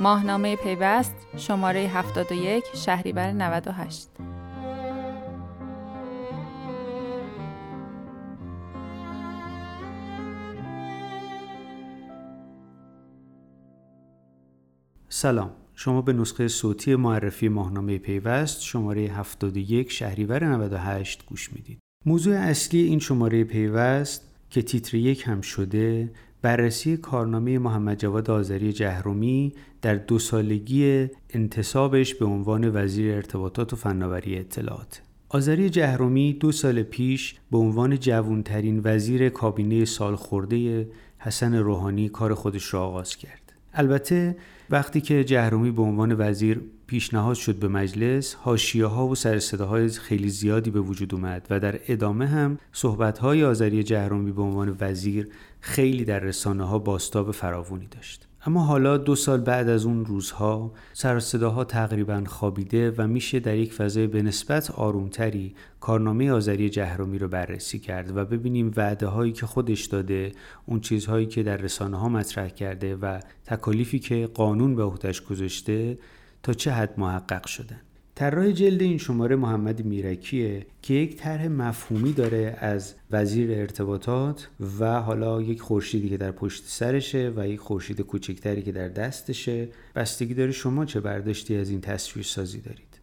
ماهنامه پیوست شماره 71 شهریور 98 سلام. شما به نسخه صوتی معرفی ماهنامه پیوست شماره 71 شهریور 98 گوش می‌دید. موضوع اصلی این شماره پیوست که تیتر یک هم شده بررسی کارنامه محمد جواد آذری جهرومی در دو سالگی انتصابش به عنوان وزیر ارتباطات و فناوری اطلاعات. آذری جهرومی دو سال پیش به عنوان جوانترین وزیر کابینه سال خورده حسن روحانی کار خودش را آغاز کرد. البته وقتی که جهرومی به عنوان وزیر پیشنهاد شد به مجلس حاشیه ها و سر های خیلی زیادی به وجود اومد و در ادامه هم صحبت های آذری جهرومی به عنوان وزیر خیلی در رسانه ها باستاب فراوانی داشت. اما حالا دو سال بعد از اون روزها سر صداها تقریبا خوابیده و میشه در یک فضای به نسبت آرومتری کارنامه آذری جهرومی رو بررسی کرد و ببینیم وعده هایی که خودش داده اون چیزهایی که در رسانه ها مطرح کرده و تکالیفی که قانون به عهدهش گذاشته تا چه حد محقق شدن. طراح جلد این شماره محمد میرکیه که یک طرح مفهومی داره از وزیر ارتباطات و حالا یک خورشیدی که در پشت سرشه و یک خورشید کوچکتری که در دستشه. بستگی داره شما چه برداشتی از این تصویر سازی دارید.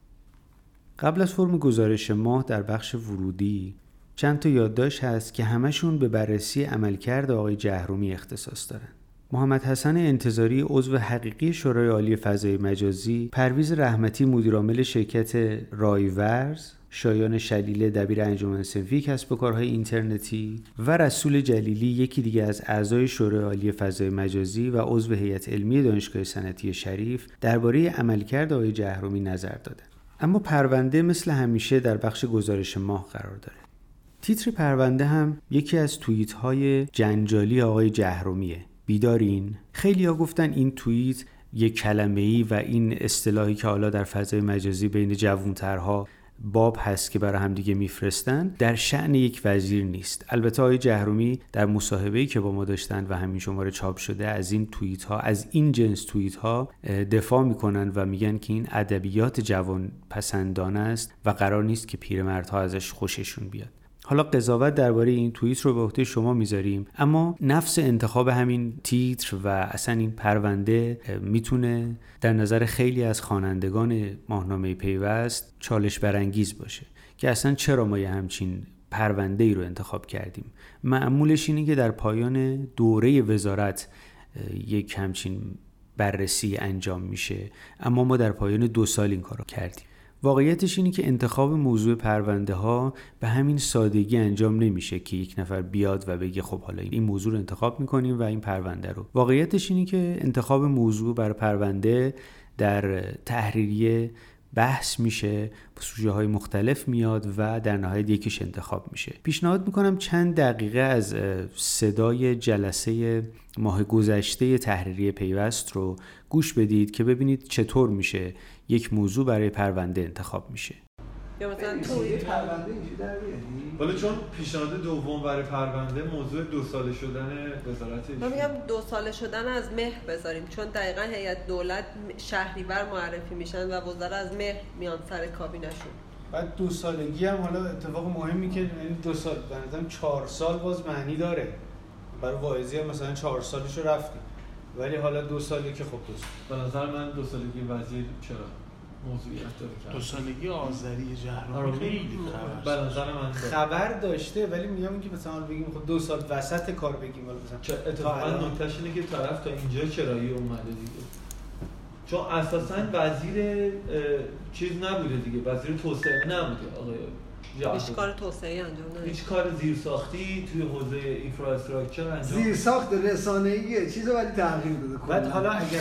قبل از فرم گزارش ماه در بخش ورودی چند تا یادداشت هست که همشون به بررسی عملکرد آقای جهرومی اختصاص دارن. محمد حسن انتظاری عضو حقیقی شورای عالی فضای مجازی پرویز رحمتی مدیرعامل شرکت رایورز شایان شلیله دبیر انجمن سنفی کسب و کارهای اینترنتی و رسول جلیلی یکی دیگه از اعضای شورای عالی فضای مجازی و عضو هیئت علمی دانشگاه صنعتی شریف درباره عملکرد آقای جهرومی نظر دادند اما پرونده مثل همیشه در بخش گزارش ماه قرار داره. تیتر پرونده هم یکی از توییت های جنجالی آقای جهرومیه. بیدارین. خیلی ها گفتن این توییت یک کلمه ای و این اصطلاحی که حالا در فضای مجازی بین جوونترها باب هست که برای همدیگه میفرستن در شعن یک وزیر نیست. البته آقای جهرومی در مصاحبه‌ای که با ما داشتن و همین شماره چاپ شده از این توییت ها از این جنس توییت ها دفاع می‌کنن و میگن که این ادبیات جوان پسندانه است و قرار نیست که پیرمردها ازش خوششون بیاد. حالا قضاوت درباره این توییت رو به عهده شما می‌ذاریم. اما نفس انتخاب همین تیتر و اصلا این پرونده می‌تونه در نظر خیلی از خوانندگان ماهنامه پیوست چالش برانگیز باشه که اصلا چرا ما یه همچین پرونده ای رو انتخاب کردیم؟ معمولش اینه که در پایان دوره وزارت یک همچین بررسی انجام میشه. اما ما در پایان دو سال این کار رو کردیم. واقعیتش اینه که انتخاب موضوع پرونده ها به همین سادگی انجام نمیشه که یک نفر بیاد و بگه خب حالا این موضوع رو انتخاب می‌کنیم و این پرونده رو. واقعیتش اینه که انتخاب موضوع بر پرونده در تحریریه بحث میشه سوژه های مختلف میاد و در نهایت یکیش انتخاب میشه. پیشنهاد می‌کنم چند دقیقه از صدای جلسه ماه گذشته تحریری پیوست رو گوش بدید که ببینید چطور میشه یک موضوع برای پرونده انتخاب میشه. یا مثلا توی پرونده ولی چون پیشنهاد دوم برای پرونده موضوع دو ساله شدن وزارت من میگم دو ساله شدن از مهر بذاریم چون دقیقا هیئت دولت شهریور معرفی میشن و وزرا از مهر میان سر کابینشون بعد دو سالگی هم حالا اتفاق مهمی که یعنی دو سال به چهار سال باز معنی داره. برای واعظی هم مثلا چهار سالش رو رفتیم. ولی حالا دو سالی که خب دو سال به نظر من دو سالگی وزیر چرا موضوعیت داره دو سالگی آذری جهرمی آره، خیلی خبر به نظر من خبر داشته ولی میگم که مثلا بگیم خب دو سال وسط کار بگیم ولی مثلا اتفاقا نکتهش اینه که طرف تا اینجا چرایی اومده دیگه. چون اساسا وزیر چیز نبوده دیگه. وزیر توسعه نبوده آقای هیچ کار توسعه انجام نداده هیچ کار زیرساختی توی حوزه اینفراستراکچر انجام زیرساخت رسانه‌ایه. چیزو ولی تغییر داده. بعد حالا اگر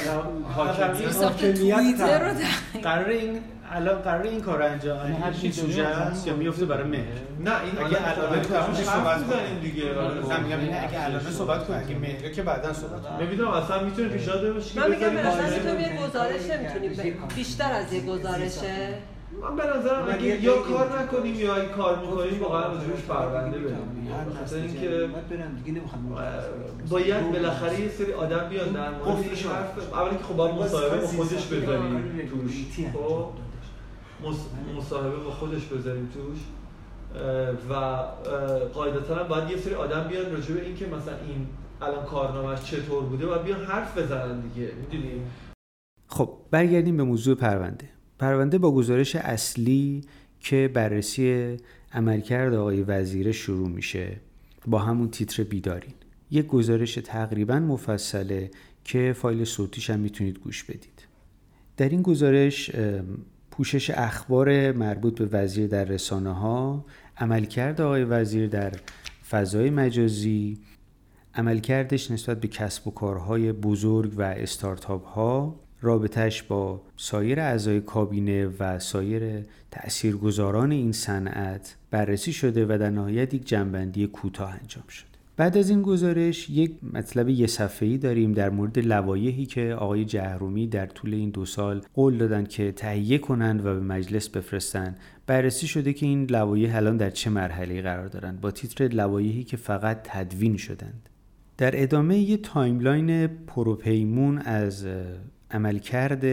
حاکمیت. قرار این الان قرار این کار انجام یعنی هر چی سوژه است یا میفته برای مهر. نه این اگه الان صحبت کنیم. دیگه. نه میگم این اگه الان صحبت کنیم اگه مهر که بعدا صحبت کنیم. نمی‌دونم اصلا می‌تونه پیشنهاد بشه من میگم به نظر تو یه گزارش نمی‌تونیم بیشتر از یه گزارشه؟ من به نظرم من اگه یه- یا کار نکنیم یا اگه کار می‌کنیم واقعا واقعا پرونده. بدیم نسل اینکه باید بالاخره یه سری آدم بیان در مورد این. حرف. اولا که خب باید مصاحبه با خودش بذاریم توش. خب مص- مصاحبه با خودش بذاریم توش. و قاعدتا باید یه سری آدم بیان راجع به اینکه مثلا این الان کارنامهش چطور بوده و بیان حرف بزنن دیگه. می‌دونیم خب برگردیم به موضوع پرونده. پرونده با گزارش اصلی که بررسی عملکرد آقای وزیره شروع میشه با همون تیتر بیدارین. یک گزارش تقریبا مفصله که فایل صوتیش هم می‌تونید گوش بدید. در این گزارش پوشش اخبار مربوط به وزیر در رسانه ها عملکرد آقای وزیر در فضای مجازی عملکردش نسبت به کسب و کارهای بزرگ و استارتاپ ها رابطش با سایر اعضای کابینه و سایر تاثیرگذاران این صنعت بررسی شده و در نهایت یک جنبندی کوتاه انجام شده. بعد از این گزارش یک مطلب یه صفحه‌ای داریم در مورد لوایحی که آقای جهرومی در طول این دو سال قول دادن که تهیه کنند و به مجلس بفرستن. بررسی شده که این لوایح الان در چه مرحله قرار دارند با تیتر لوایحی که فقط تدوین شدند. در ادامه یه timeline پروپیمون از عملکرد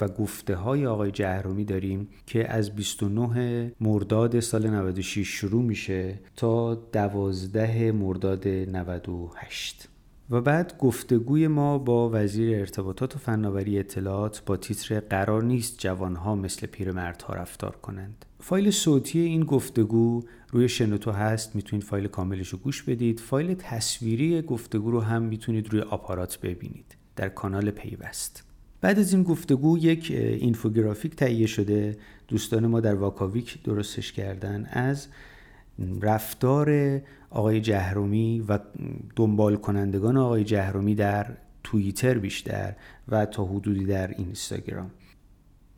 و گفته های آقای جهرومی داریم که از 29 مرداد سال 96 شروع میشه تا 12 مرداد 98 و بعد گفتگوی ما با وزیر ارتباطات و فناوری اطلاعات با تیتر قرار نیست جوانها مثل پیرمردها رفتار کنند. فایل صوتی این گفتگو روی شنوتو هست می‌تونید فایل کاملش رو گوش بدید. فایل تصویری گفتگو رو هم می‌تونید روی آپارات ببینید. در کانال پیوست. بعد از این گفتگو یک اینفوگرافیک تهیه شده. دوستان ما در واکاویک درستش کردن از رفتار آقای جهرومی و دنبال کنندگان آقای جهرومی در توییتر بیشتر و تا حدودی در اینستاگرام.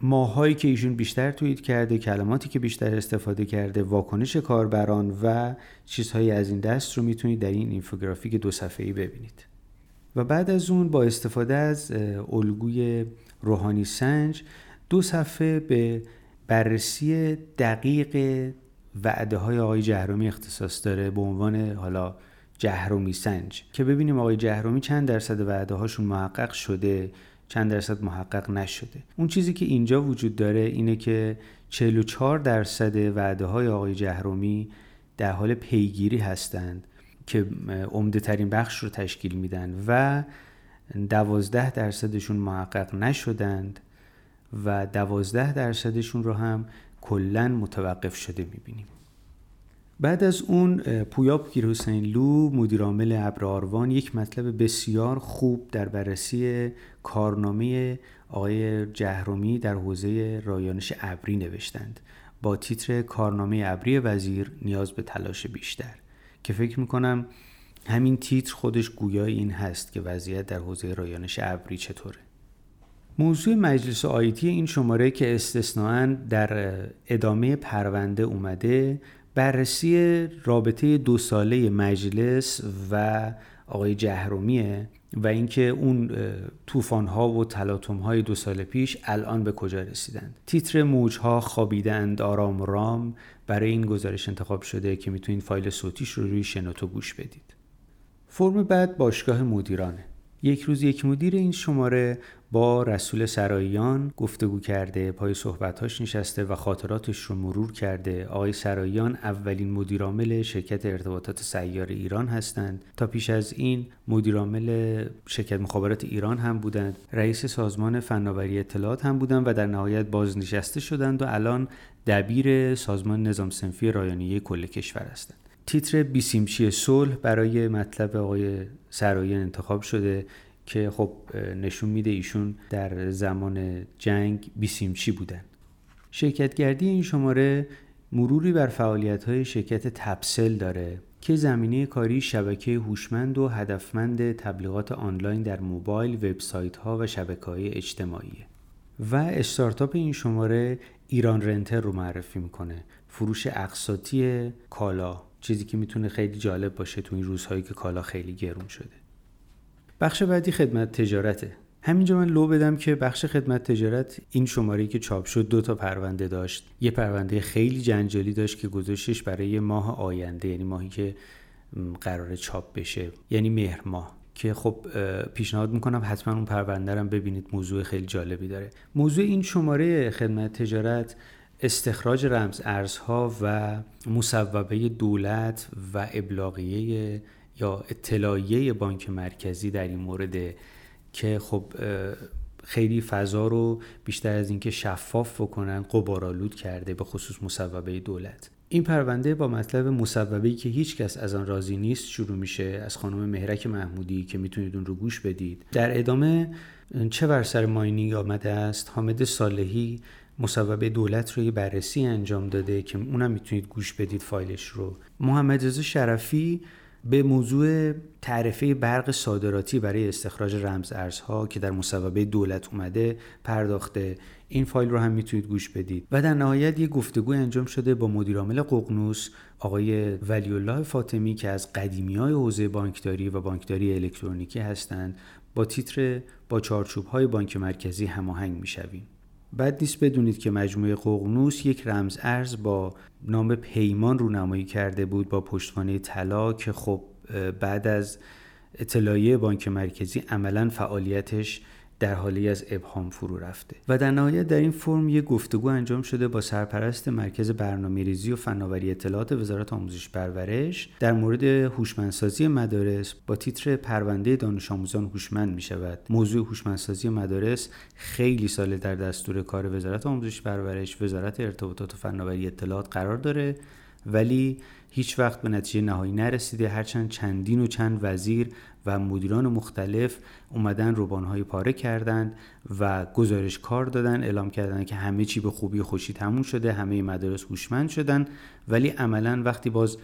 ماهایی که ایشون بیشتر توییت کرده کلماتی که بیشتر استفاده کرده واکنش کاربران و چیزهایی از این دست رو می‌تونید در این اینفوگرافیک دو صفحه‌ای ببینید. و بعد از اون با استفاده از الگوی روحانی سنج دو صفحه به بررسی دقیق وعده های آقای جهرومی اختصاص داره به عنوان حالا جهرومی سنج. که ببینیم آقای جهرومی چند درصد وعده هاشون محقق شده چند درصد محقق نشده. اون چیزی که اینجا وجود داره اینه که 44 درصد وعده های آقای جهرومی در حال پیگیری هستند. که عمده ترین بخش رو تشکیل میدن و 12 درصدشون محقق نشدند و 12 درصدشون رو هم کلا متوقف شده می‌بینیم. بعد از اون اه، پویا پیر حسین لو مدیرعامل ابر آروان یک مطلب بسیار خوب در بررسی کارنامه آقای جهرومی در حوزه رایانش ابری نوشتند. با تیتر کارنامه ابری وزیر نیاز به تلاش بیشتر. که فکر می‌کنم همین تیتر خودش گویای این هست که وضعیت در حوزه رایانش ابری چطوره. موضوع مجلس آیتی این شماره که استثناا در ادامه پرونده اومده بررسی رابطه دو ساله مجلس و آقای جهرومیه و اینکه اون طوفان ها و تلاطم های دو سال پیش الان به کجا رسیدند. تیتر موج ها خوابیدند آرام رام. برای این گزارش انتخاب شده که می‌تونید فایل صوتیش رو روی شنوتو گوش بدید. فرم بعد باشگاه مدیرانه. یک روز یک مدیر این شماره با رسول سراییان گفتگو کرده پای صحبتاش نشسته و خاطراتش رو مرور کرده. آقای سراییان اولین مدیرعامل شرکت ارتباطات سیار ایران هستند. تا پیش از این مدیرعامل شرکت مخابرات ایران هم بودند. رئیس سازمان فناوری اطلاعات هم بودند و در نهایت بازنشسته شدند و الان دبیر سازمان نظام سنفی رایانیه کل کشور هستند. تیتر بیسیمچی صلح برای مطلب آقای سراییان انتخاب شده که خب نشون میده ایشون در زمان جنگ بیسیمچی بودن. شرکتگردی این شماره مروری بر فعالیت های شرکت تپسل داره که زمینه کاری شبکه هوشمند و هدفمند تبلیغات آنلاین در موبایل، وبسایت ها و شبکه های اجتماعی و استارتاپ این شماره ایران رنتر رو معرفی می‌کنه. فروش اقساطی کالا. چیزی که می‌تونه خیلی جالب باشه تو این روزهایی که کالا خیلی گرون شده. بخش بعدی خدمت تجارته. همینجا من لو بدم که بخش خدمت تجارت این شماره که چاپ شد دو تا پرونده داشت. یه پرونده خیلی جنجالی داشت که گذاشتش برای ماه آینده یعنی ماهی که قرار چاپ بشه. یعنی مهر ماه. که خب پیشنهاد می‌کنم حتما اون پرونده رو ببینید موضوع خیلی جالبی داره. موضوع این شماره خدمت تجارت استخراج رمز ارزها و مصوبه دولت و ابلاغیه یا اطلاعیه بانک مرکزی در این مورد که خب خیلی فضا رو بیشتر از اینکه شفاف بکنن قبارالود کرده به خصوص مصوبه دولت. این پرونده با مطلب مصوبه‌ای که هیچ کس از آن راضی نیست شروع میشه از خانم مهرک محمودی که می‌تونید اون رو گوش بدید. در ادامه چه بر سر ماینینگ آمده است؟ حامد صالحی مصوبه دولت رو یه بررسی انجام داده که اونم می‌تونید گوش بدید فایلش رو. محمد رضا شرفی به موضوع تعرفه برق صادراتی برای استخراج رمز ارزها که در مصوبه دولت اومده پرداخته. این فایل رو هم می‌تونید گوش بدید. و در نهایت یک گفتگو انجام شده با مدیرعامل ققنوس آقای ولی الله فاطمی که از قدیمی های حوزه بانکداری و بانکداری الکترونیکی هستند. با تیتر با چارچوب های بانک مرکزی هماهنگ می‌شویم. بعد نیست بدونید که مجموعه ققنوس یک رمز ارز با نام پیمان رو نمایی کرده بود با پشتوانه طلا که خب بعد از اطلاعیه بانک مرکزی عملا فعالیتش در حالی از ابهام فرو رفته. و در نهایت در این فرم یک گفتگو انجام شده با سرپرست مرکز برنامه ریزی و فناوری اطلاعات وزارت آموزش پرورش در مورد هوشمندسازی مدارس با تیتر پرونده دانش آموزان هوشمند می شود موضوع هوشمندسازی مدارس خیلی ساله در دستور کار وزارت آموزش پرورش وزارت ارتباطات و فناوری اطلاعات قرار داره. ولی هیچ وقت به نتیجه نهایی نرسیده. هرچند چندین و چند وزیر و مدیران مختلف اومدن روبانهای پاره کردند و گزارش کار دادن اعلام کردن که همه چی به خوبی خوشی تموم شده همه مدارس هوشمند شدن. ولی عملا وقتی باز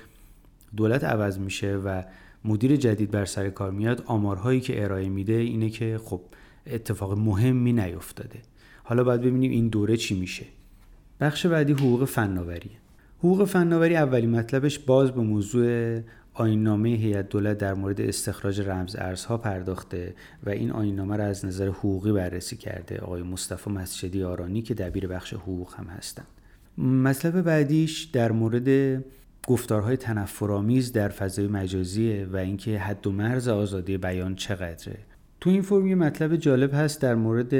دولت عوض میشه و مدیر جدید بر سر کار میاد آمارهایی که ارائه میده اینه که خب اتفاق مهمی نیفتاده. حالا باید ببینیم این دوره چی میشه. بخش بعدی حقوق فناوری حقوق فناوری اولی مطلبش باز به موضوع آیننامه هیئت دولت در مورد استخراج رمز ارزها پرداخته و این آیننامه را از نظر حقوقی بررسی کرده آقای مصطفی مسجدی آرانی که دبیر بخش حقوق هم هستند. مطلب بعدیش در مورد گفتارهای تنفرآمیز در فضای مجازیه و اینکه حد و مرز آزادی بیان چقدره. تو این فرم یه مطلب جالب هست در مورد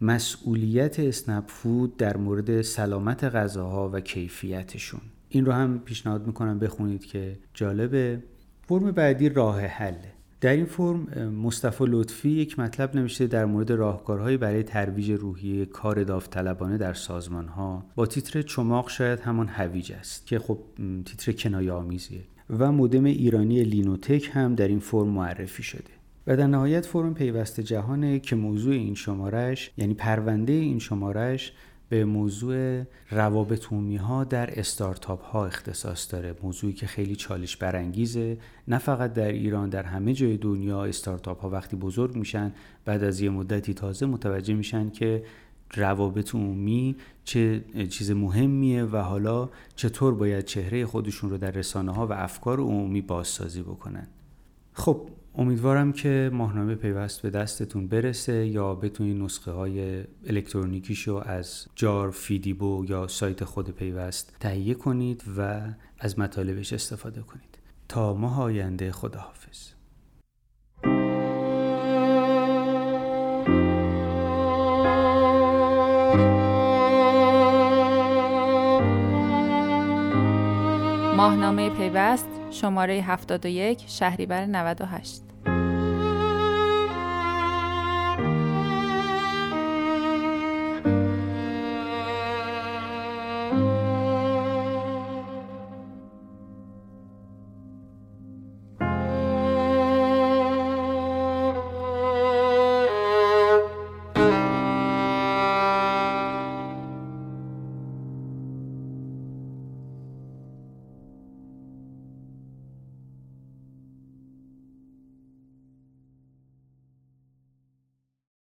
مسئولیت اسنپ فود در مورد سلامت غذاها و کیفیتشون. این رو هم پیشنهاد می‌کنم بخونید که جالبه. فرم بعدی راه حله در این فرم مصطفی لطفی یک مطلب نوشته در مورد راهکارهایی برای ترویج روحیه کار داوطلبانه در سازمان ها با تیتر چماق شاید همان هویج است که خب تیتر کنایه آمیزیه و مودم ایرانی لینوتک هم در این فرم معرفی شده. و در نهایت فرم پیوست جهانه که موضوع این شمارش یعنی پرونده این شمارش به موضوع روابط ها در استارتاپ ها اختصاص داره. موضوعی که خیلی چالش برانگیزه. نه فقط در ایران در همه جای دنیا استارتاپ ها وقتی بزرگ میشن بعد از یه مدتی تازه متوجه میشن که روابط عمومی چه چیز مهمیه و حالا چطور باید چهره خودشون رو در رسانه ها و افکار عمومی بازسازی بکنن. خب امیدوارم که ماهنامه پیوست به دستتون برسه یا بتونید نسخه های الکترونیکیشو از جار فیدیبو یا سایت خود پیوست تهیه کنید و از مطالبش استفاده کنید. تا ماه آینده خداحافظ. ماهنامه پیوست شماره 71 شهریور 98